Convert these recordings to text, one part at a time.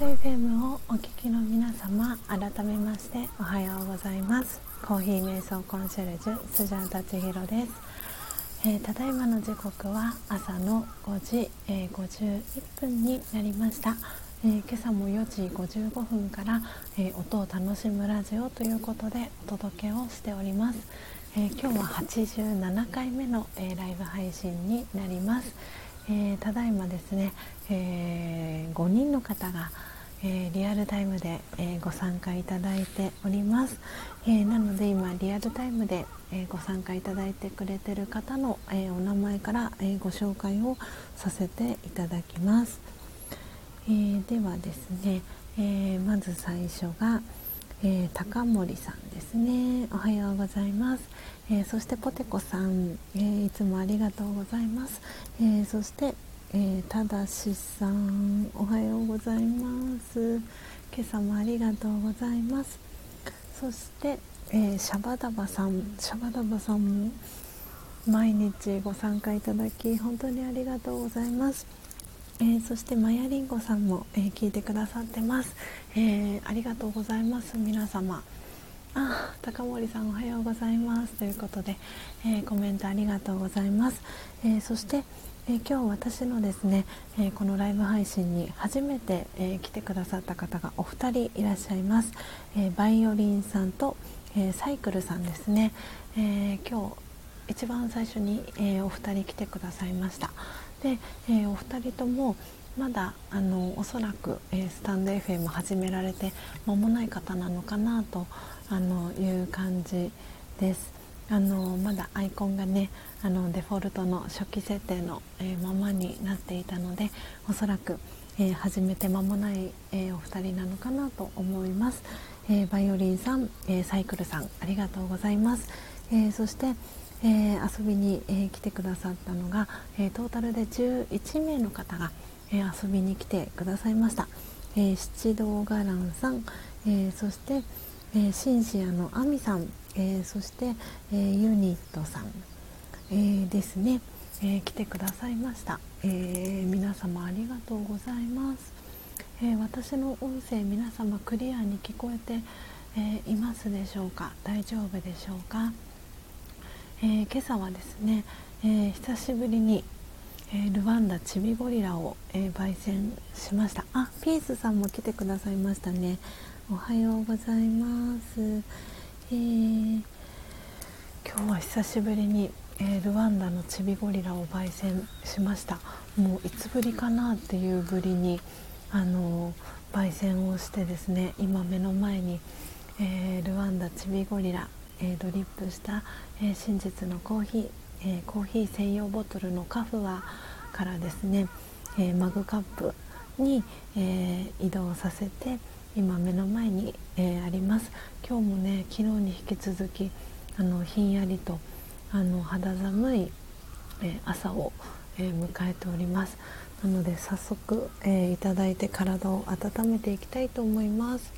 ド FM をお聞きの皆様改めましておはようございますコーヒー瞑想コンシェルジュスジャータチヒロです、えー、ただいまの時刻は朝の5時、えー、51分になりました、えー、今朝も4時55分から、え音を楽しむラジオということでお届けをしております、え今日は87回目の、えライブ配信になりますえー、ただいまですね、えー、5人の方が、えー、リアルタイムで、えご参加いただいております、えなので今リアルタイムで、えご参加いただいてくれてる方の、えお名前から、えご紹介をさせていただきます、えではですね、えまず最初が、えー、高森さんですね。おはようございます、えー、そしてポテコさん、えー、いつもありがとうございます、えそして、えーただしさんおはようございます。今朝もありがとうございます。そして、えシャバダバさんシャバダバさんも毎日ご参加いただき本当にありがとうございます。えー、そしてマヤリンゴさんも、えー、聞いてくださってます、えー、ありがとうございます皆様。あ高森さんおはようございます。ということで、えコメントありがとうございます、えそして、え今日私のですね、えこのライブ配信に初めて、え来てくださった方がお二人いらっしゃいます、えバイオリンさんと、えサイクルさんですね、え今日一番最初に、えお二人来てくださいました。で、え、お二人ともまだあのおそらく、え、スタンド FM 始められて間もない方なのかなとあのいう感じです。あのまだアイコンがねあのデフォルトの初期設定の、えー、ままになっていたのでおそらく、えー、始めて間もない、えー、お二人なのかなと思います、えバイオリンさん、えサイクルさんありがとうございます、えそして、えー、遊びに、えー、来てくださったのが、えー、トータルで11名の方が、え遊びに来てくださいました、え七道伽藍さん、えそして、えシンシアのアミさん、えそして、えユニットさん、えですね、え来てくださいました、え皆様ありがとうございます、え私の音声皆様クリアに聞こえて、えいますでしょうか？大丈夫でしょうか？え、今朝はですね、え、久しぶりに、え、ルワンダチビゴリラを、え焙煎しました。あピースさんも来てくださいましたね。おはようございます、え今日は久しぶりに、えルワンダのチビゴリラを焙煎しました。もういつぶりかなっていうぶりにあの焙煎をしてですね今目の前に、えルワンダチビゴリラえ、ドリップした、え、真実のコーヒー、え、コーヒー専用ボトルのカフワからですね、えマグカップに、え移動させて今目の前に、えあります。今日もね昨日に引き続きあのひんやりとあの肌寒い、え朝を、え迎えております。なので早速、えいただいて体を温めていきたいと思います。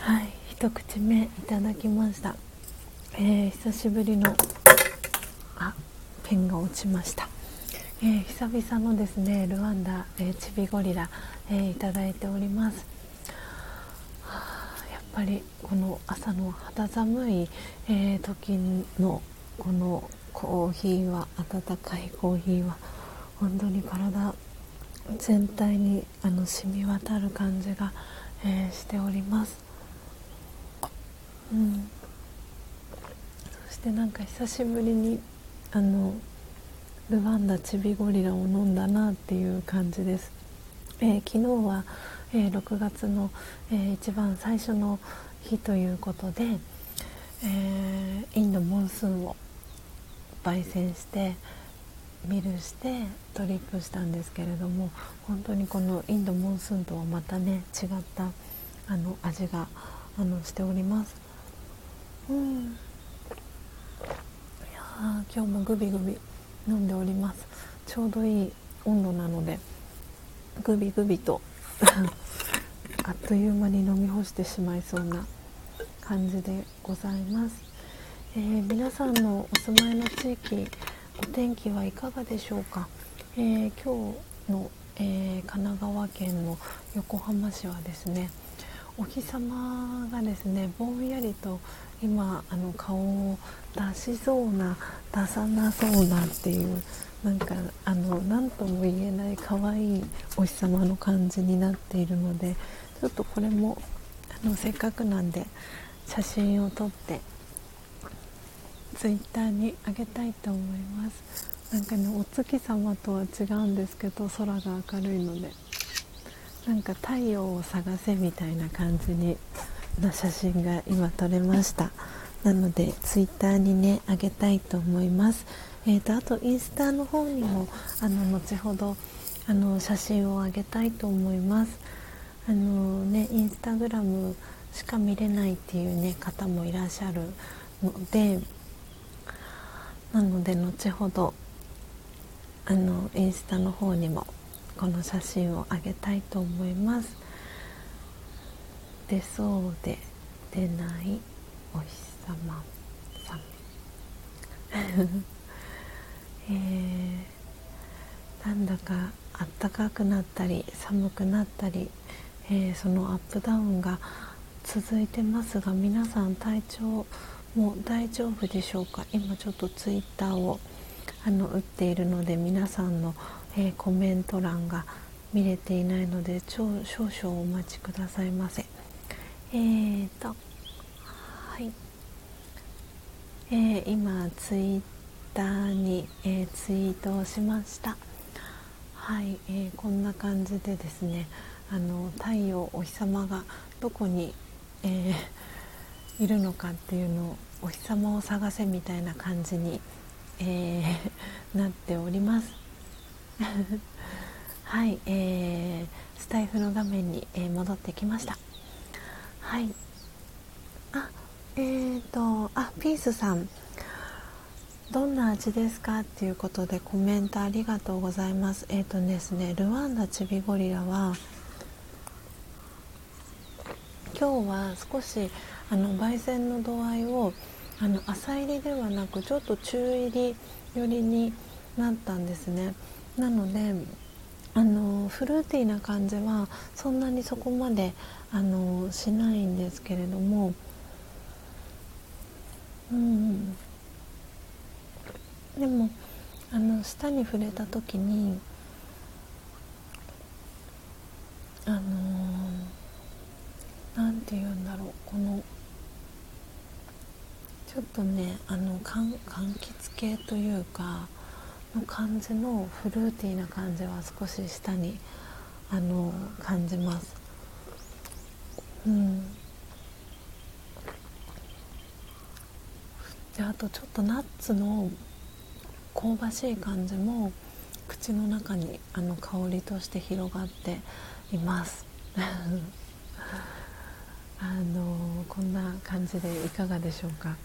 はい一口目いただきました、え、久しぶりのあペンが落ちました、えー、久々のですねルワンダ、えー、チビゴリラ、えいただいております、やっぱりこの朝の肌寒い、え時のこのコーヒーは温かいコーヒーは本当に体全体にあの染み渡る感じが、えしております。うん。そしてなんか久しぶりにあのルワンダチビゴリラを飲んだなっていう感じです、えー、昨日は、えー、6月の、えー、一番最初の日ということで、えインドモンスーンを焙煎してミルしてトリップしたんですけれども本当にこのインドモンスーンとはまたね違ったあの味があのしております。うん。いや今日もグビグビ飲んでおります。ちょうどいい温度なのでグビグビと あっという間に飲み干してしまいそうな感じでございます、えー、皆さんのお住まいの地域お天気はいかがでしょうか、えー、今日の、え神奈川県の横浜市はですねお日様がですねぼんやりと今あの顔を出しそうな出さなそうなっていうなんかあの何とも言えない可愛いお日様の感じになっているのでちょっとこれもあのせっかくなんで写真を撮ってツイッターにあげたいと思います。なんかねお月様とは違うんですけど空が明るいのでなんか太陽を探せみたいな感じにの写真が今撮れました。なのでツイッターにねあげたいと思います。えーと、あとインスタの方にもあの後ほどあの写真をあげたいと思います。あのねインスタグラムしか見れないっていうね方もいらっしゃるのでなので後ほどあのインスタの方にもこの写真をあげたいと思います。出そうで出ないお日様さん。えー、なんだかあったかくなったり寒くなったり、えー、そのアップダウンが続いてますが皆さん体調も大丈夫でしょうか？今ちょっとツイッターをあの打っているので皆さんの、えー、コメント欄が見れていないので少々お待ちくださいませ。えーとはい、えー、今ツイッターに、えー、ツイートをしました。はい、えー、こんな感じでですねあの太陽お日様がどこに、えー、いるのかっていうのをお日様を探せみたいな感じに、えー、なっております。はい、えー、スタイフの画面に、えー、戻ってきました。はい。あえーとあピースさん。どんな味ですかっていうことでコメントありがとうございます。えっ、ー、とですねルワンダチビゴリラは今日は少しあの焙煎の度合いをあの浅入りではなくちょっと中入り寄りになったんですね。なのであのフルーティーな感じはそんなにそこまであのしないんですけれども。うん。でもあの舌に触れた時にあの何、ー、て言うんだろうこのちょっとねあのかん柑橘系というかの感じのフルーティーな感じは少し舌にあの感じます。うん。であとちょっとナッツの香ばしい感じも口の中にあの香りとして広がっています。あのこんな感じでいかがでしょうか？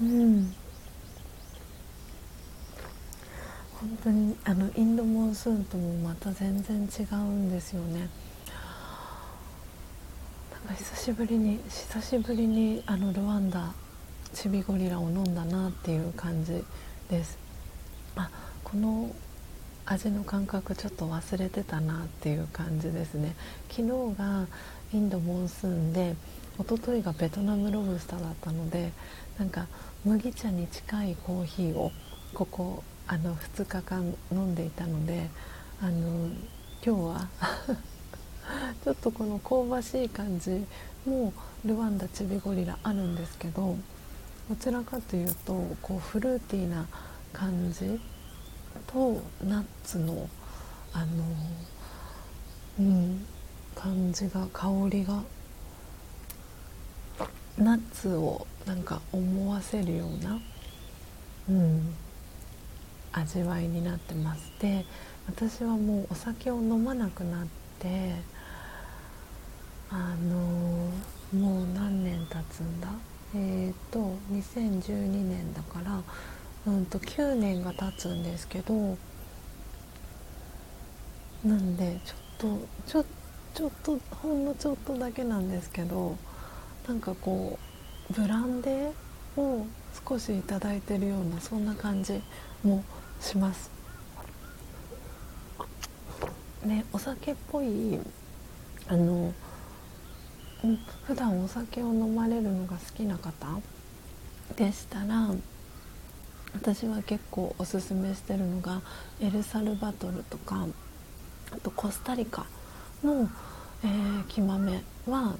うん。本当にあのインドモンスーンともまた全然違うんですよね。なんか久しぶりに久しぶりにあのルワンダチビゴリラを飲んだなっていう感じです。あこの味の感覚ちょっと忘れてたなっていう感じですね。昨日がインドモンスーンで一昨日がベトナムロブスターだったのでなんか麦茶に近いコーヒーをここあの2日間飲んでいたのであの今日は ちょっとこの香ばしい感じもルワンダチビゴリラあるんですけどどちらかというとこうフルーティーな感じとナッツのあのうん感じが香りがナッツをなんか思わせるような、うん、味わいになってますで私はもうお酒を飲まなくなってあのもう何年経つんだ？えーと、2012年だから、うんと、9年が経つんですけどなんでちょっとちょちょっとほんのちょっとだけなんですけどなんかこうブランデーを少しいいてるようなそんな感じもします。ねお酒っぽいあの普段お酒を飲まれるのが好きな方でしたら私は結構おすすめしてるのがエルサルバトルとかあとコスタリカの、えー、木豆は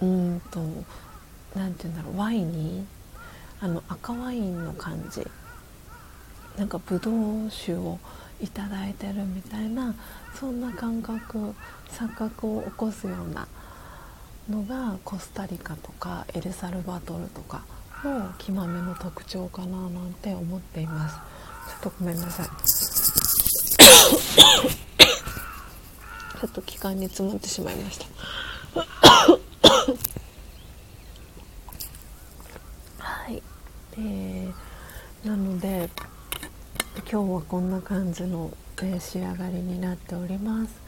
うんと何て言うんだろうワインあの赤ワインの感じ。なんかブドウ酒をいただいてるみたいなそんな感覚錯覚を起こすようなのがコスタリカとかエルサルバトルとかの木豆の特徴かななんて思っています。ちょっとごめんなさい。ちょっと気管に詰まってしまいましたはいえ、なので今日はこんな感じの、えー、仕上がりになっております。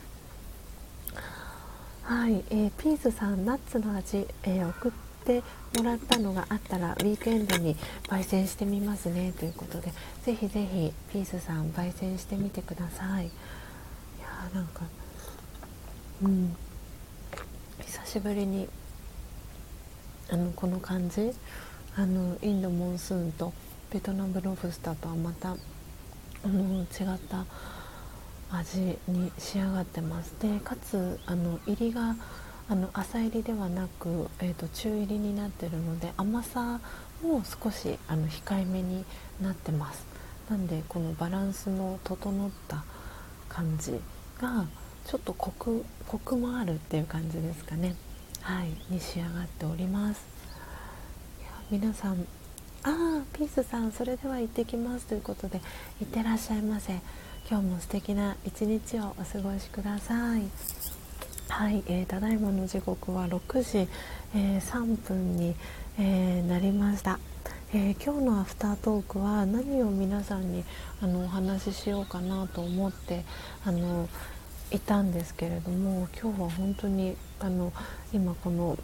はい、えー、ピースさんナッツの味、えー、送ってもらったのがあったらウィークエンドに焙煎してみますねということでぜひぜひピースさん焙煎してみてください。いやーなんかうん。久しぶりにあのこの感じあのインドモンスーンとベトナムロブスターとはまたあの違った味に仕上がってます。でかつあの入りがあの浅入りではなく、えーと、中入りになってるので甘さも少しあの控えめになってます。なんでこのバランスの整った感じがちょっとコクコクもあるっていう感じですかね。はいに仕上がっております。皆さんああピースさんそれでは行ってきますということでいってらっしゃいませ。今日も素敵な一日をお過ごしください。はい、えー、ただいまの時刻は6時、えー、3分に、えー、なりました、え今日のアフタートークは何を皆さんにあのお話ししようかなと思ってあのいたんですけれども今日は本当にあの今この、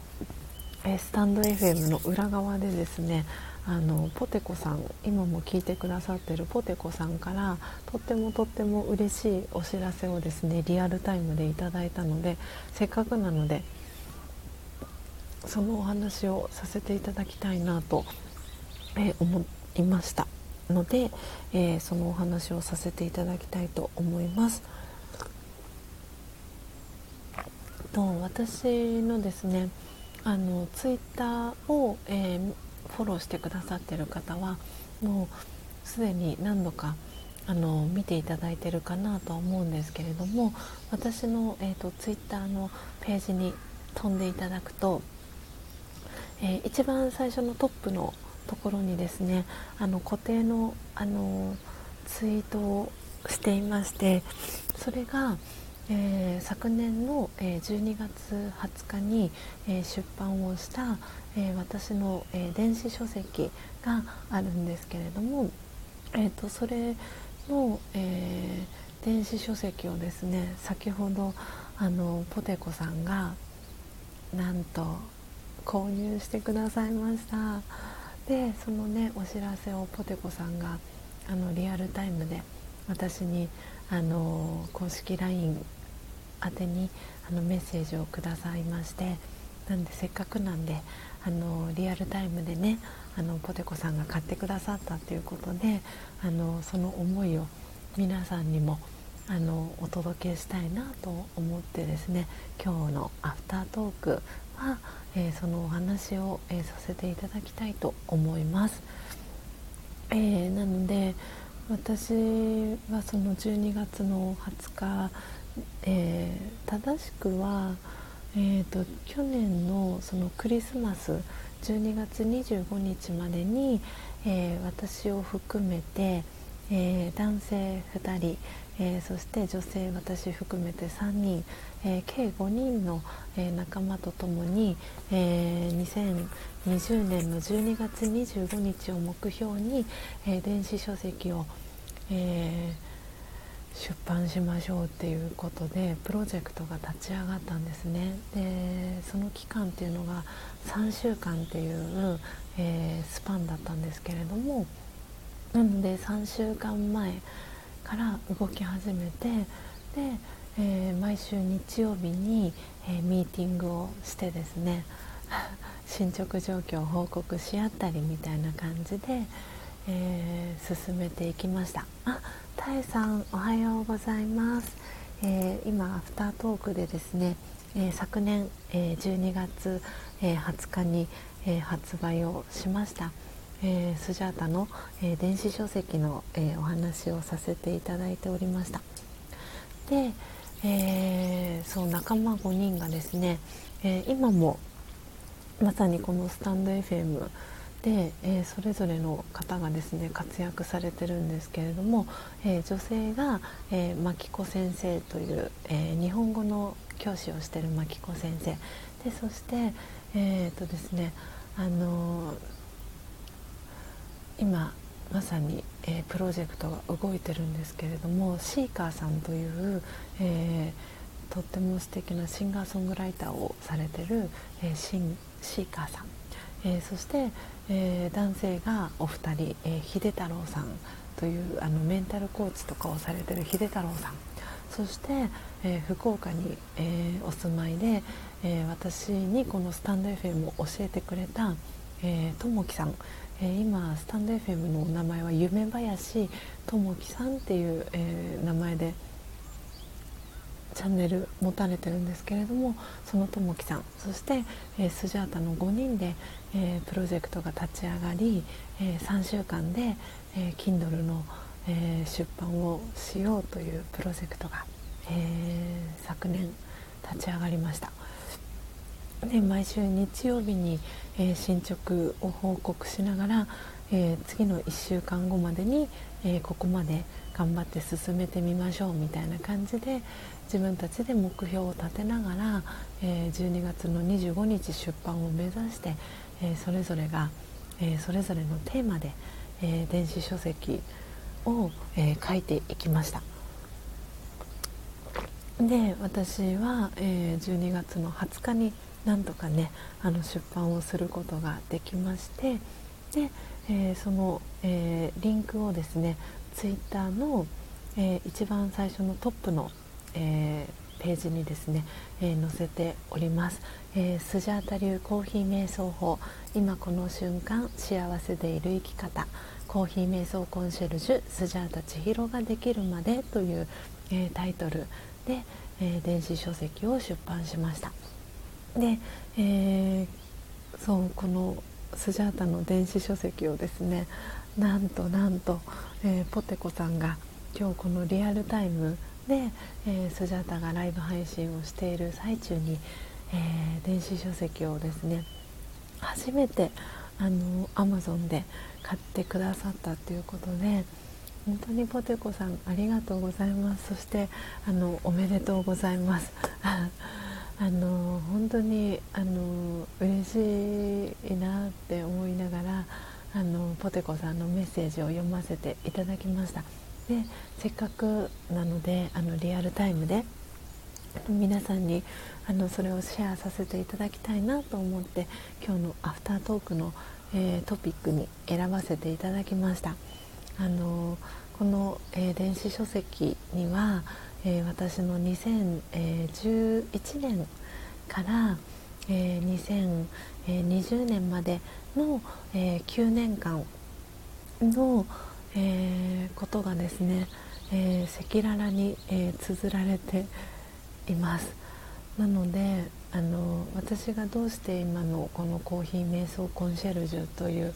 えスタンド FM の裏側でですねあのポテコさん今も聞いてくださってるポテコさんからとってもとっても嬉しいお知らせをですねリアルタイムでいただいたのでせっかくなのでそのお話をさせていただきたいなと、え、思いましたので、えー、そのお話をさせていただきたいと思います。と私のですねあのツイッターを、えーフォローしてくださってる方はもうすでに何度かあの見ていただいてるかなとは思うんですけれども私の、えーと、ツイッターのページに飛んでいただくと、えー、一番最初のトップのところにですねあの固定のあのツイートをしていましてそれが、えー、昨年の、えー、12月20日に、えー、出版をしたえ、私の、え、電子書籍があるんですけれども、えーと、それの、え、電子書籍をですね先ほどあのポテコさんがなんと購入してくださいました。でそのねお知らせをポテコさんがあのリアルタイムで私にあの公式 LINE 宛てにあのメッセージをくださいましてなんでせっかくなんであのリアルタイムでねあのポテコさんが買ってくださったということであのその思いを皆さんにもあのお届けしたいなと思ってですね今日のアフタートークは、えー、そのお話を、えー、させていただきたいと思います。えー、なので私はその12月の20日、え正しくはえーと、去年のそのクリスマス12月25日までに、えー、私を含めて、えー、男性2人、えー、そして女性私含めて3人、え計5人の、え仲間と共に、え2020年の12月25日を目標に、え電子書籍を、え出版しましょうっていうことでプロジェクトが立ち上がったんですね。でその期間っていうのが3週間っていう、えー、スパンだったんですけれどもなので3週間前から動き始めてで、えー、毎週日曜日に、えー、ミーティングをしてですね 進捗状況を報告し合ったりみたいな感じで、えー、進めていきました。あたえさんおはようございます、えー、今アフタートークでですね、えー、昨年、え12月、え20日に、え発売をしました、えスジャータの、え電子書籍の、えお話をさせていただいておりました。で、えそう仲間5人がですね、え今もまさにこのスタンド FM で、えー、それぞれの方がですね活躍されてるんですけれども、えー、女性が、えー、牧子先生という、え日本語の教師をしている牧子先生。でそして、えーとですねあの今まさに、えプロジェクトが動いてるんですけれどもシーカーさんという、えとっても素敵なシンガーソングライターをされてる、えシンシーカーさん、えー、そして、えー、男性がお二人、えー、秀太郎さんというあのメンタルコーチとかをされてる秀太郎さん。そして、えー、福岡に、えー、お住まいで、えー、私にこのスタンド FM を教えてくれたえともきさん、えー、今スタンド FM のお名前は夢林ともきさんっていう、えー、名前でチャンネル持たれてるんですけれどもそのともきさんそして、えー、スジャータの5人で、えー、プロジェクトが立ち上がり、えー、3週間で、えー、Kindle の、えー、出版をしようというプロジェクトが、えー、昨年立ち上がりました。で毎週日曜日に、えー、進捗を報告しながら、えー、次の1週間後までに、えー、ここまで頑張って進めてみましょうみたいな感じで自分たちで目標を立てながら、え12月の25日出版を目指して、えそれぞれが、えそれぞれのテーマで、え電子書籍を、え書いていきました。で私は、え12月の20日になんとかねあの出版をすることができましてで、えー、その、えー、リンクをですねツイッターの、えー、一番最初のトップの、えページにですね、え載せております、えスジャータ流コーヒー瞑想法。今この瞬間幸せでいる生き方。コーヒー瞑想コンシェルジュスジャータ千尋ができるまでという、えタイトルで、え電子書籍を出版しました。で、えそうこのスジャータの電子書籍をですねなんとなんと、えー、ポテコさんが今日このリアルタイムで、えー、スジャータがライブ配信をしている最中に、えー、電子書籍をですね初めてあの Amazon で買ってくださったということで本当にポテコさんありがとうございます。そしてあのおめでとうございます。あの本当にあの嬉しいなって思いながらあのポテコさんのメッセージを読ませていただきました。でせっかくなのであのリアルタイムで皆さんにあのそれをシェアさせていただきたいなと思って今日のアフタートークの、えー、トピックに選ばせていただきました。あのこの、えー、電子書籍にはえー、私の2011年から、えー、2020年までの、えー、9年間の、えー、ことがですね赤裸々に、えー、綴られています。なのであの私がどうして今のこのコーヒー瞑想コンシェルジュという、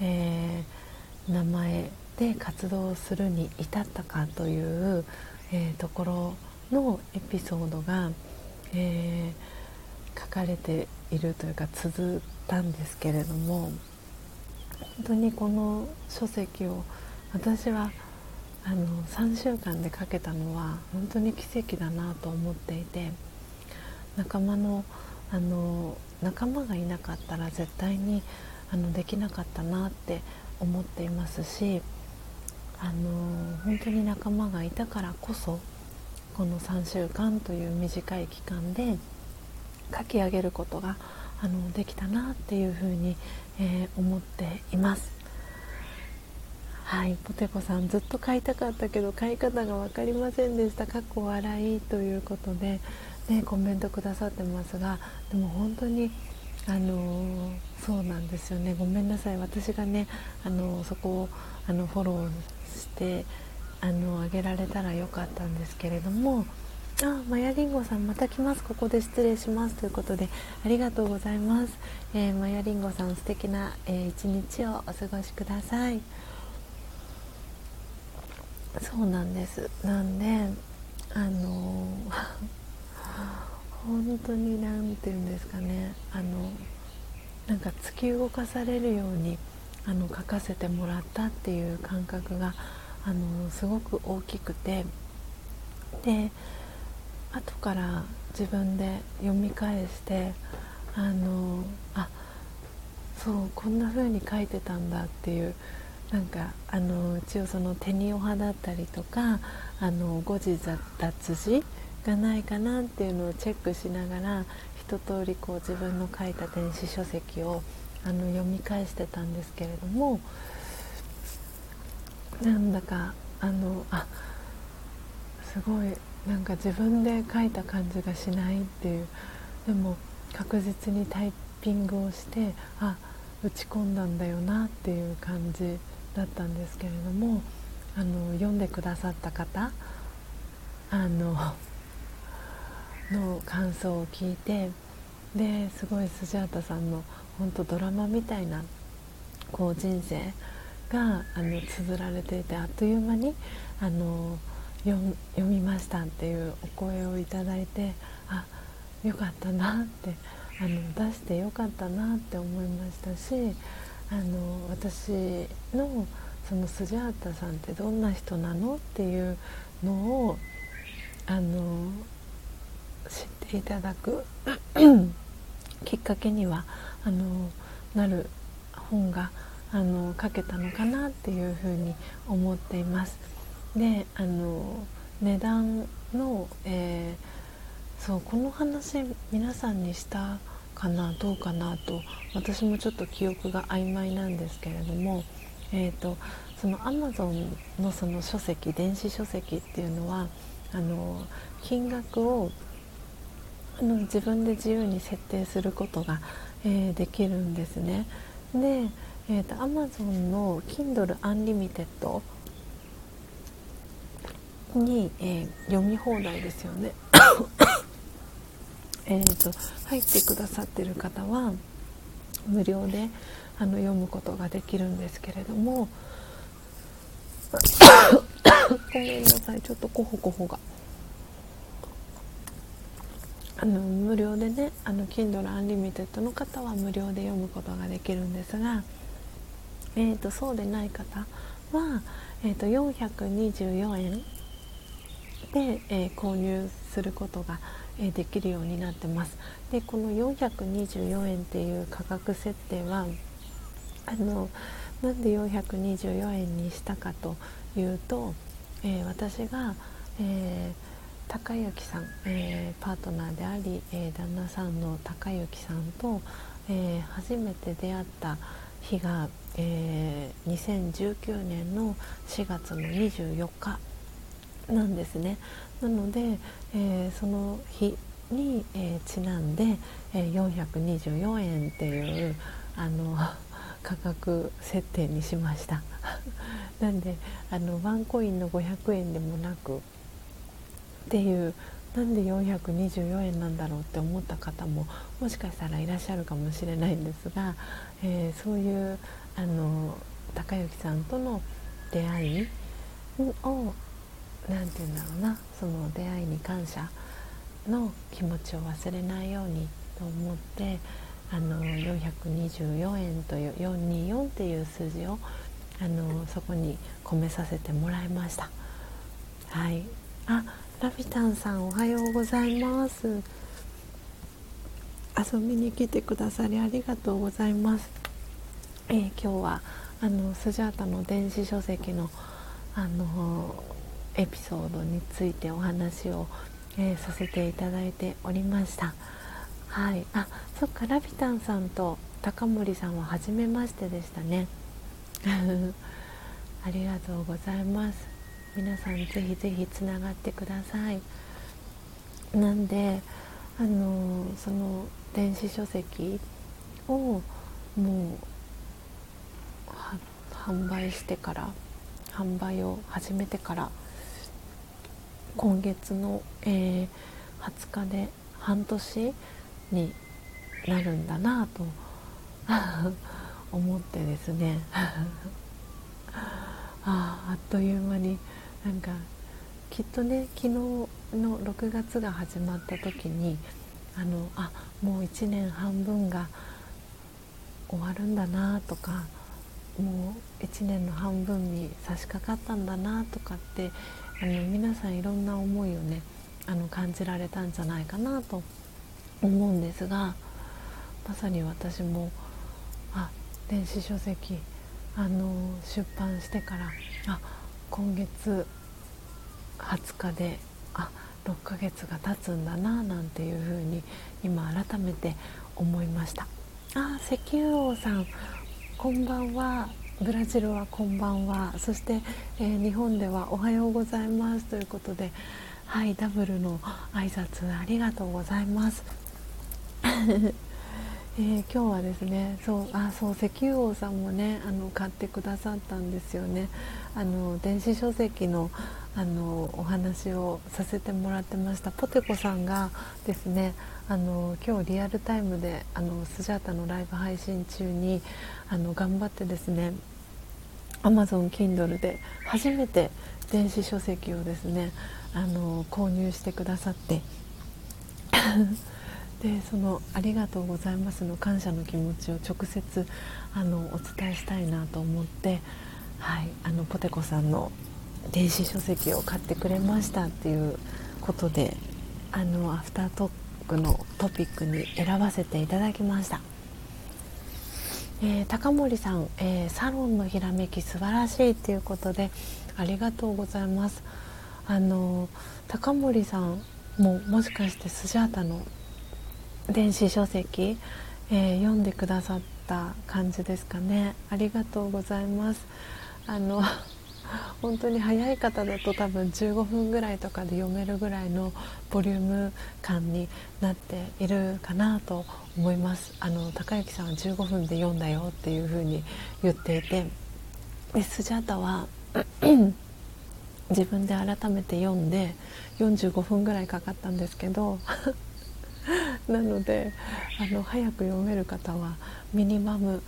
えー、名前で活動するに至ったかというえー、ところのエピソードが、えー、書かれているというか綴ったんですけれども本当にこの書籍を私はあの3週間で書けたのは本当に奇跡だなと思っていて仲間のあの仲間がいなかったら絶対にあのできなかったなって思っていますしあの本当に仲間がいたからこそこの3週間という短い期間で書き上げることがあのできたなっていうふうに、えー、思っています。はい。ポテコさんずっと買いたかったけど買い方が分かりませんでした。かっこ笑いということで、ね、コメントくださってますがでも本当にあのそうなんですよね。ごめんなさい。私がねあのそこをあのフォローしてあのあげられたらよかったんですけれどもあマヤリンゴさんまた来ます。ここで失礼します。ということでありがとうございます、えー、マヤリンゴさん素敵な、えー、一日をお過ごしください。そうなんです。なんであの 本当に何て言うんですかね。あのなんか突き動かされるようにあの書かせてもらったっていう感覚があのすごく大きくて。で後から自分で読み返してあのあそうこんな風に書いてたんだっていうなんかあの一応その手におはだったりとかあの誤字脱字がないかなっていうのをチェックしながら一通りこう自分の書いた電子書籍をあの読み返してたんですけれどもなんだかあのあすごいなんか自分で書いた感じがしないっていうでも確実にタイピングをしてあ打ち込んだんだよなっていう感じだったんですけれどもあの読んでくださった方あの の感想を聞いてですごいスジャータさんの本当ドラマみたいなこう人生があの綴られていてあっという間にあの読みましたっていうお声をいただいてあよかったなってあの出してよかったなって思いましたしあの私のそのスジャータさんってどんな人なのっていうのをあの知っていただく きっかけにはあのなる本があの書けたのかなっていうふうに思っています。であの値段の、えー、そうこの話皆さんにしたかなどうかなと私もちょっと記憶が曖昧なんですけれども、えーと、そのアマゾンのその書籍電子書籍っていうのはあの金額をあの自分で自由に設定することが、えー、できるんですね。で、えーと、Amazon の Kindle Unlimited に、えー、読み放題ですよね えと入ってくださってる方は無料であの読むことができるんですけれどもごめんなさいちょっとコホコホが。あの無料でねあの Kindle Unlimited の方は無料で読むことができるんですが、えーと、そうでない方は、えーと、424円で、えー、購入することが、えー、できるようになってます。でこの424円っていう価格設定はあのなんで424円にしたかというと、えー、私が、えー高之さん、えー、パートナーであり、え、旦那さんの高之さんと、え、初めて出会った日が、え2019年の4月の24日なんですね。なので、えその日に、えちなんで、え424円っていうあの価格設定にしました なんであのワンコインの500円でもなくっていうなんで424円なんだろうって思った方ももしかしたらいらっしゃるかもしれないんですが、えー、そういうあの高之さんとの出会いを何て言うんだろうな。その出会いに感謝の気持ちを忘れないようにと思ってあの424円という424っていう数字をあのそこに込めさせてもらいました。はい。あラビタンさんおはようございます。遊びに来てくださりありがとうございます、えー、今日はあのスジャータの電子書籍のあのエピソードについてお話を、えー、させていただいておりました。はい。あそっか。ラビタンさんと高森さんは初めましてでしたね。ありがとうございます。皆さんぜひぜひつながってください。なんであのその電子書籍をもう販売してから販売を始めてから今月の、えー、20日で半年になるんだなと 思ってですね。ああっという間になんかきっとね昨日の6月が始まった時にあのあもう1年半分が終わるんだなとかもう1年の半分に差し掛かったんだなとかってあの皆さんいろんな思いをねあの感じられたんじゃないかなと思うんですがまさに私もあ電子書籍あの出版してからあ今月20日であ6ヶ月が経つんだななんていうふうに今改めて思いました。あ石油王さんこんばんは。ブラジルはこんばんは。そして、えー、日本ではおはようございます。ということではいダブルの挨拶ありがとうございます。えー、今日はですねそうあそう石油王さんもねあの買ってくださったんですよね。あの電子書籍のあのお話をさせてもらってました。ポテコさんがですねあの今日リアルタイムであのスジャータのライブ配信中にあの頑張ってですね Amazon Kindle で初めて電子書籍をですねあの購入してくださって でその「ありがとうございます」の感謝の気持ちを直接あのお伝えしたいなと思って、はい、あのポテコさんの電子書籍を買ってくれましたっていうことであのアフタートークのトピックに選ばせていただきました。えー、高森さん、えー、サロンのひらめき素晴らしいということでありがとうございます。あの高森さんももしかしてスジャータの電子書籍、えー、読んでくださった感じですかね。ありがとうございます。あの本当に早い方だと多分15分ぐらいとかで読めるぐらいのボリューム感になっているかなと思います。あの高之さんは15分で読んだよっていう風に言っていて。でスジャータは自分で改めて読んで45分ぐらいかかったんですけど なのであの早く読める方はミニマム、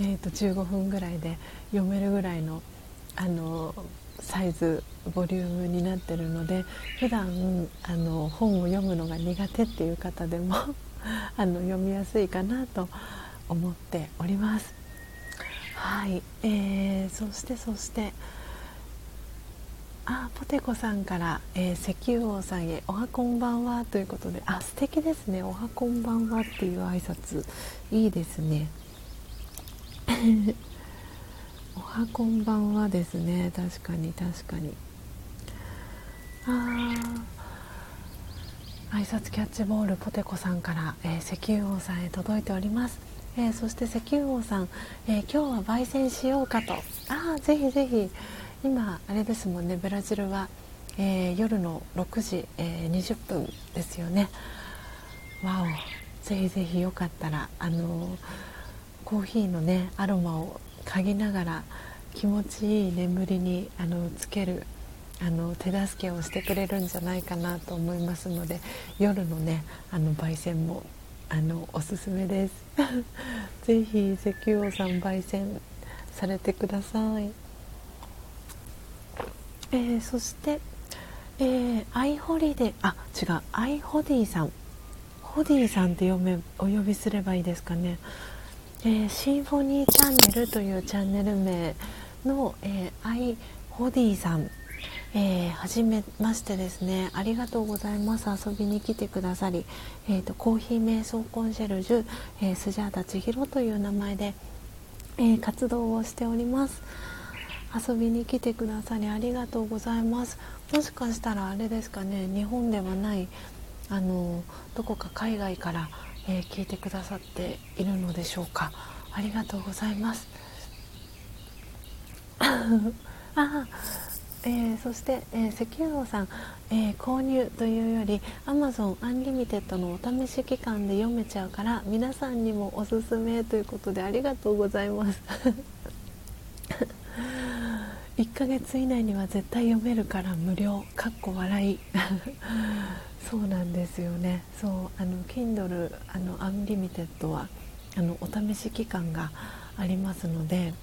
えーと、15分ぐらいで読めるぐらいのあのサイズボリュームになってるので普段あの本を読むのが苦手っていう方でも あの読みやすいかなと思っております。はい、えー、そしてそしてあポテコさんから、えー、石油王さんへ「おはこんばんは」ということであ素敵ですね「おはこんばんは」っていう挨拶。いいですね。おはこんばんはですね。確かに確かに。あ挨拶キャッチボールポテコさんから、えー、石油王さんへ届いております、えー、そして石油王さん、えー、今日は焙煎しようかと。ああぜひぜひ。今あれですもんね。ブラジルは、えー、夜の6時、えー、20分ですよね。わお。ぜひぜひよかったらあのコーヒーのねアロマを嗅ぎながら気持ちいい眠りにあのつけるあの手助けをしてくれるんじゃないかなと思いますので夜のねあの焙煎もあのおすすめです。ぜひ石油王さん焙煎されてください。えー、そして、えー、アイホリデあ違うアイホディさん。ホディさんって読めお呼びすればいいですかね、えー、シンフォニーチャンネルというチャンネル名の、えー、アイホディさんえー、初めましてですね。ありがとうございます。遊びに来てくださり、えーと、コーヒー瞑想コンシェルジュ、えー、スジャータ千尋という名前で、えー、活動をしております。遊びに来てくださりありがとうございます。もしかしたらあれですかね。日本ではないあのどこか海外から、えー、聞いてくださっているのでしょうか。ありがとうございます。あえー、そして、えー、石油王さん、えー、購入というより Amazon Unlimited のお試し期間で読めちゃうから皆さんにもおすすめということでありがとうございます。1ヶ月以内には絶対読めるから無料。かっこ笑い。そうなんですよね。そうあの Kindle あの Unlimited はあのお試し期間がありますので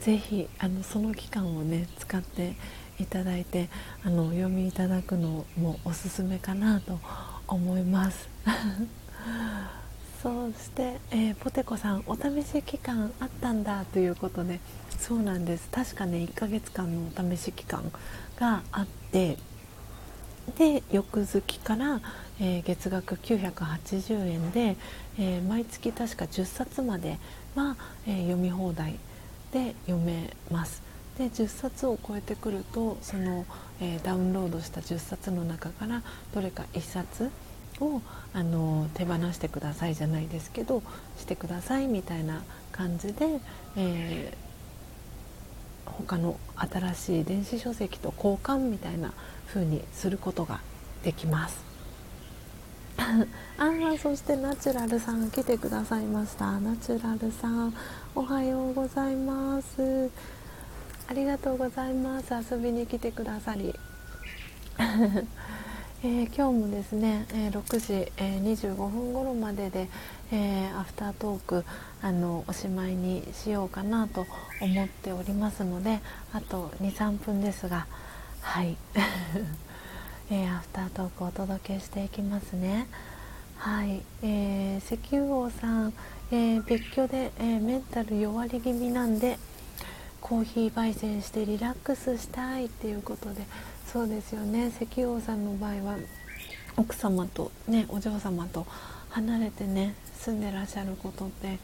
ぜひあのその期間をね使っていただいてあのお読みいただくのもおすすめかなと思います。そして、えー、ポテコさんお試し期間あったんだということでそうなんです。確かね1ヶ月間のお試し期間があってで翌月から、えー、月額980円で、えー、毎月確か10冊までは、えー、読み放題で読めます。で10冊を超えてくるとその、えー、ダウンロードした10冊の中からどれか1冊をあの手放してくださいじゃないですけどしてくださいみたいな感じで、えー、他の新しい電子書籍と交換みたいな風にすることができます。あそしてナチュラルさん来てくださいました。ナチュラルさんおはようございます。ありがとうございます。遊びに来てくださり。えー、今日もですね、えー、6時、えー、25分頃までで、えーアフタートークあのおしまいにしようかなと思っておりますのであと23分ですがはい、えーアフタートークをお届けしていきますね。はい、えー石油王さん、え別居で、えメンタル弱り気味なんでコーヒー焙煎してリラックスしたいっていうことでそうですよね。石油王さんの場合は奥様とねお嬢様と離れてね住んでらっしゃることってや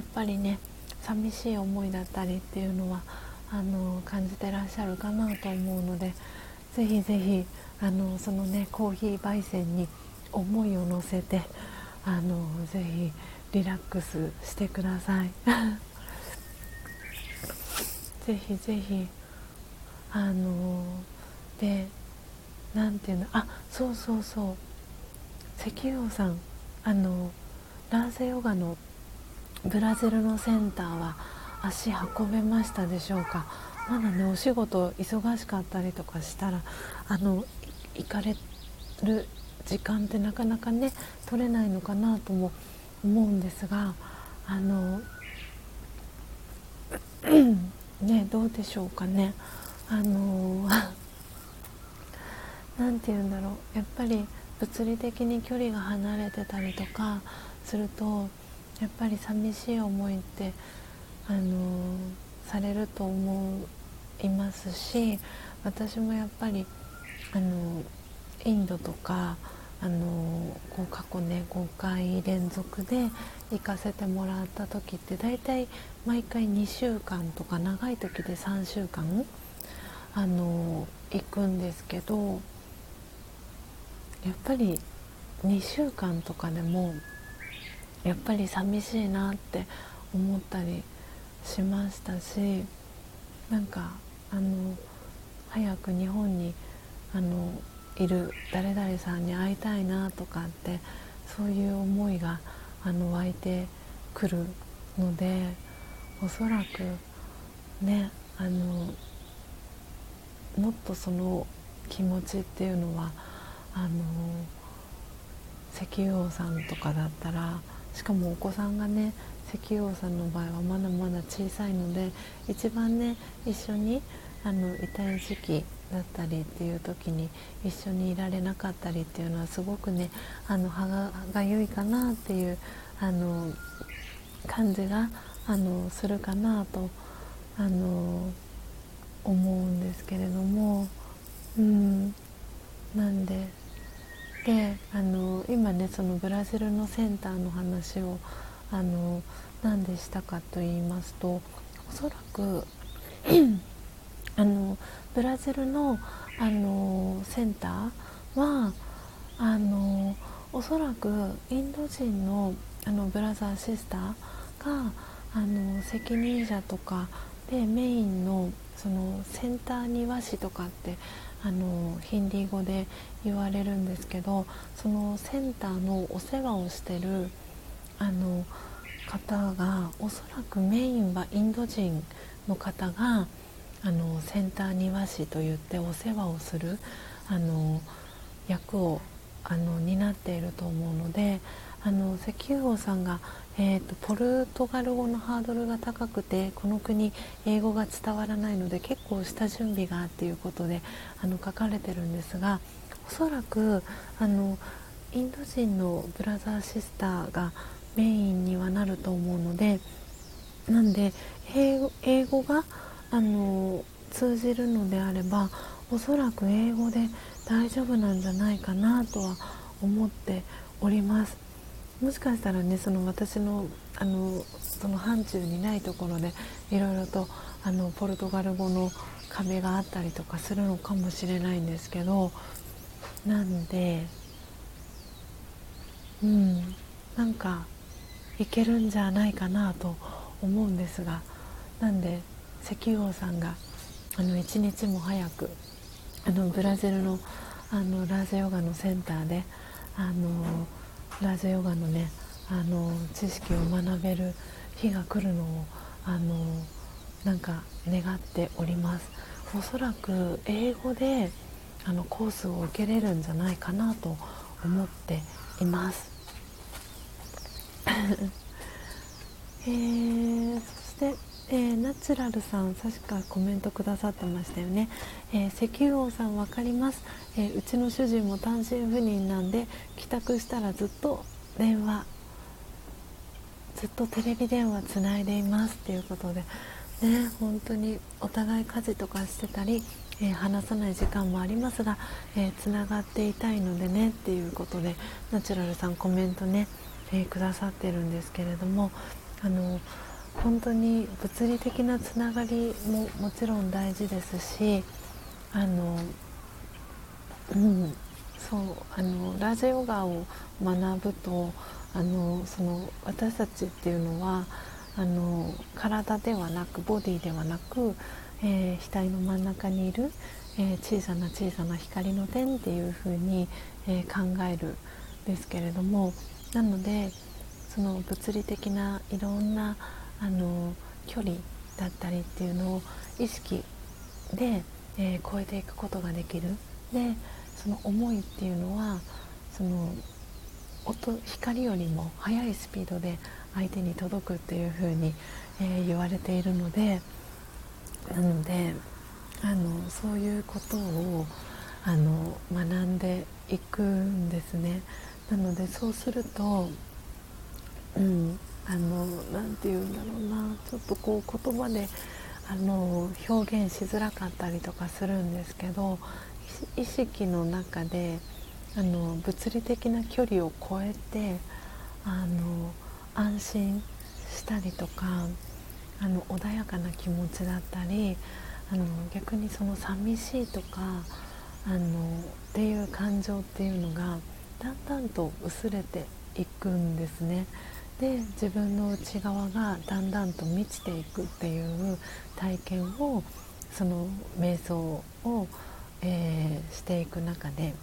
っぱりね寂しい思いだったりっていうのはあの感じてらっしゃるかなと思うのでぜひぜひあのそのねコーヒー焙煎に思いを乗せてあのぜひリラックスしてください。ぜひぜひあので何ていうのあそうそうそう。石油王さんあのラーセヨガのブラジルのセンターは足運べましたでしょうか？まだねお仕事忙しかったりとかしたらあの行かれる時間ってなかなかね取れないのかなとも思うんですがあのねどうでしょうかね？あの何て言うんだろう。やっぱり物理的に距離が離れてたりとかするとやっぱり寂しい思いってあのされると思いますし私もやっぱりあのインドとかあのこう過去ね5回連続で行かせてもらった時って大体毎回2週間とか長い時で3週間あの行くんですけどやっぱり2週間とかでもやっぱり寂しいなって思ったりしましたしなんかあの早く日本にあのいる誰々さんに会いたいなとかってそういう思いがあの湧いてくるのでおそらくねあのもっとその気持ちっていうのはあの石油王さんとかだったらしかもお子さんがね石油王さんの場合はまだまだ小さいので一番ね一緒にあの痛い時期だったりっていう時に一緒にいられなかったりっていうのはすごくねあの歯がゆいかなっていうあの感じがあのするかなとあの思うんですけれどもうん。なんでであの今ねそのブラジルのセンターの話をあの何でしたかと言いますとおそらくあのブラジルのあのセンターはあのおそらくインド人のあのブラザーシスターがあの責任者とかでメインのそのセンター庭師とかってあのヒンディー語で言われるんですけどそのセンターのお世話をしてるあの方がおそらくメインはインド人の方があのセンター庭師といってお世話をするあの役をあの担っていると思うのであの石油王さんが、えーと、ポルトガル語のハードルが高くてこの国英語が伝わらないので結構下準備がっていうことであの書かれてるんですがおそらくあのインド人のブラザーシスターがメインにはなると思うのでなんで英語英語があの通じるのであればおそらく英語で大丈夫なんじゃないかなとは思っております。もしかしたらねその私のあのその範疇にないところでいろいろとあのポルトガル語の壁があったりとかするのかもしれないんですけどなんでうんなんかいけるんじゃないかなと思うんですがなんで石油王さんがあの一日も早くあのブラジルのあのラージヨガのセンターであのラジヨガのねあの知識を学べる日が来るのをあのなんか願っております。おそらく英語であのコースを受けれるんじゃないかなと思っています。えー、そして、えー、ナチュラルさん確かコメントくださってましたよね、えー、石油王さん分かります、えうちの主人も単身赴任なんで帰宅したらずっと電話ずっとテレビ電話つないでいますっていうことでね本当にお互い家事とかしてたり、え、話さない時間もありますが、えー、がっていたいのでねっていうことでナチュラルさんコメントね、え、くださってるんですけれどもあの本当に物理的なつながりももちろん大事ですしあの、うん、そうあのラージヨガを学ぶとあのその私たちっていうのはあの体ではなくボディではなく、えー、額の真ん中にいる、えー、小さな小さな光の点っていうふうに、えー、考えるんですけれどもなのでその物理的ないろんなあの距離だったりっていうのを意識で、えー、超えていくことができるでその思いっていうのはその音光よりも速いスピードで相手に届くっていうふうに、えー、言われているのでなのであのそういうことをあの学んでいくんですね。なのでそうするとうんあの何て言うんだろうなちょっとこう言葉であの表現しづらかったりとかするんですけど意識の中であの物理的な距離を超えてあの安心したりとかあの穏やかな気持ちだったりあの逆にその寂しいとかあのっていう感情っていうのがだんだんと薄れていくんですね。で自分の内側がだんだんと満ちていくっていう体験をその瞑想を、えー、していく中で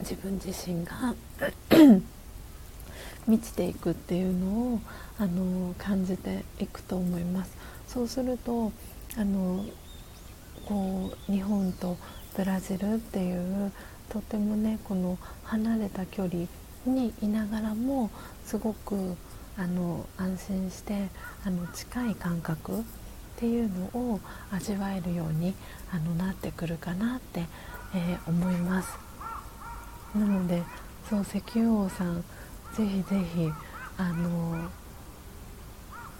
自分自身が 満ちていくっていうのをあの感じていくと思います。そうするとあのこう日本とブラジルっていうとてもねこの離れた距離にいながらもすごくあの安心してあの近い感覚っていうのを味わえるようにあのなってくるかなって、えー、思います。なのでそう石油王さんぜひぜひあの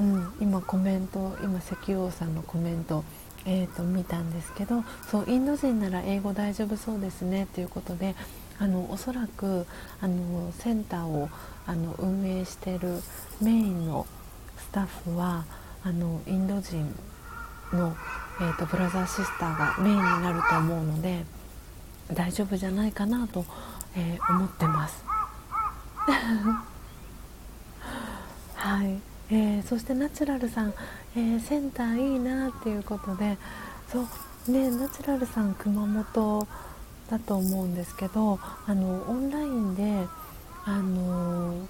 うん今コメント今石油王さんのコメントえーと見たんですけどそうインド人なら英語大丈夫そうですねということであのおそらくあのセンターをあの運営しているメインのスタッフはあのインド人の、えーと、ブラザーシスターがメインになると思うので大丈夫じゃないかなと、えー、思ってます。はい、えー、そしてナチュラルさん、えー、センターいいなっていうことでそうねナチュラルさん熊本だと思うんですけどあのオンラインであの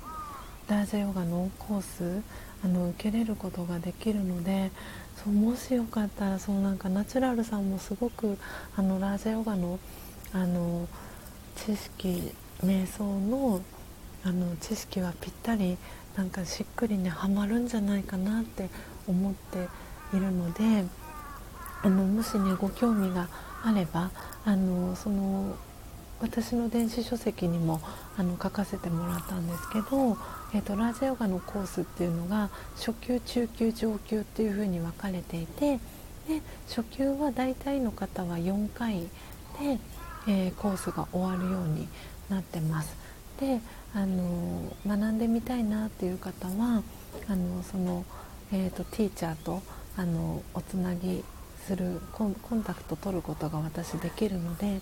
ラージャヨガのコースあの受けれることができるのでそうもしよかったらそうなんかナチュラルさんもすごくあのラージャヨガのあの知識瞑想のあの知識はぴったりなんかしっくりねはまるんじゃないかなって思っているのであのもしねご興味があればあのその私の電子書籍にもあの書かせてもらったんですけど、えーと、ラージヨガのコースっていうのが初級中級上級っていうふうに分かれていてで初級は大体の方は4回で、えー、コースが終わるようになってます。であの学んでみたいなっていう方はあのその、えーと、ティーチャーとあのおつなぎするコンタクト取ることが私できるので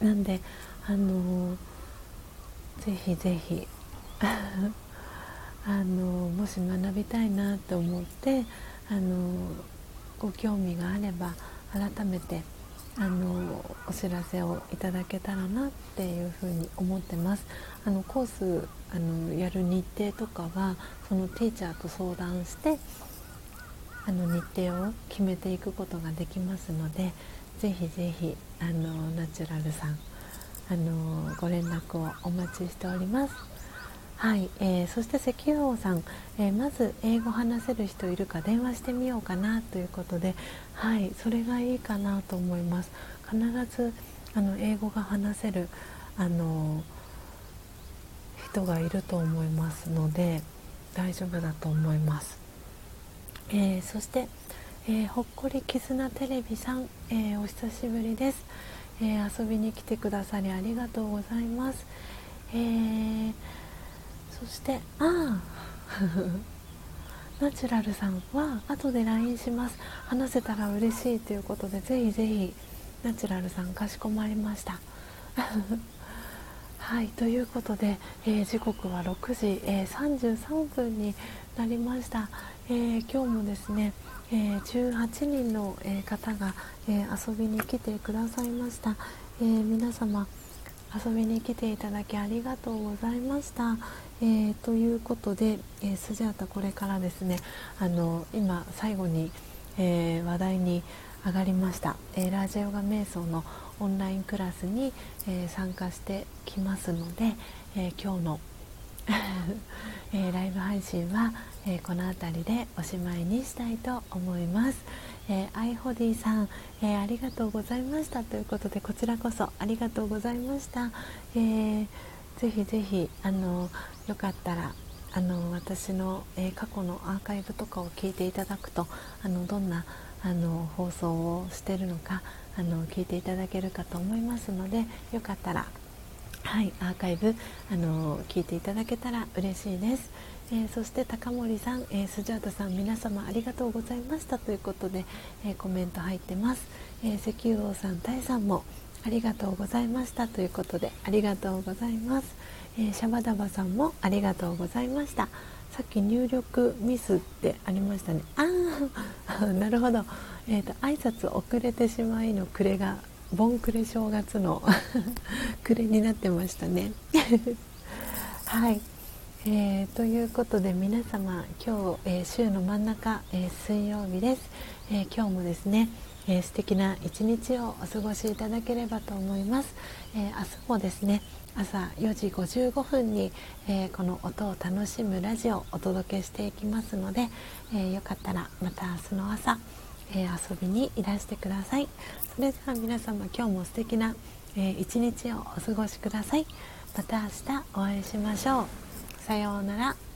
なんであのぜひぜひ あのもし学びたいなと思ってあのご興味があれば改めてあのお知らせをいただけたらなっていうふうに思ってます。あのコースあのやる日程とかはそのティーチャーと相談してあの日程を決めていくことができますのでぜひぜひあのナチュラルさんあのご連絡をお待ちしております。はい、えー、そして石油王さん、えー、まず英語話せる人いるか電話してみようかなということではいそれがいいかなと思います。必ずあの英語が話せるあの人がいると思いますので大丈夫だと思います、えー、そしてえー、ほっこり絆テレビさん、えー、お久しぶりです、えー、遊びに来てくださりありがとうございます、えそしてああ ナチュラルさんは後で LINE します。話せたら嬉しいということでぜひぜひナチュラルさんかしこまりました。はいということで、え時刻は6時、え33分になりました、え今日もですねえー、18人の、えー、方が、え、遊びに来てくださいました、え皆様遊びに来ていただきありがとうございました、えということで、えスジャータこれからですねあの今最後に、え話題に上がりました、えラジヨガ瞑想のオンラインクラスに、え参加してきますので、え今日の えー、ライブ配信は、えー、この辺りでおしまいにしたいと思います、えー、アイホディさん、えありがとうございました。ということでこちらこそありがとうございました、えぜひぜひあのよかったらあの私の、え過去のアーカイブとかを聞いていただくとあのどんなあの放送をしてるのかあの聞いていただけるかと思いますのでよかったらはい、アーカイブあの聞いていただけたら嬉しいです。えー、そして高森さん、えー、スジャータさん皆様ありがとうございましたということで、えー、コメント入ってます。え石油王さん、タイさんもありがとうございましたということでありがとうございます。えシャバダバさんもありがとうございました。さっき入力ミスってありましたね。ああ、なるほど。えっ、と挨拶遅れてしまいの暮れがボンクレ正月の 暮れになってましたね。はい、えー、ということで皆様今日、えー、週の真ん中、えー、水曜日です、え今日もですね、えー、素敵な一日をお過ごしいただければと思います、え明日もですね朝4時55分に、えこの音を楽しむラジオをお届けしていきますので、えよかったらまた明日の朝え、遊びにいらしてください。それでは皆様今日も素敵な、えー、一日をお過ごしください。また明日お会いしましょう。さようなら。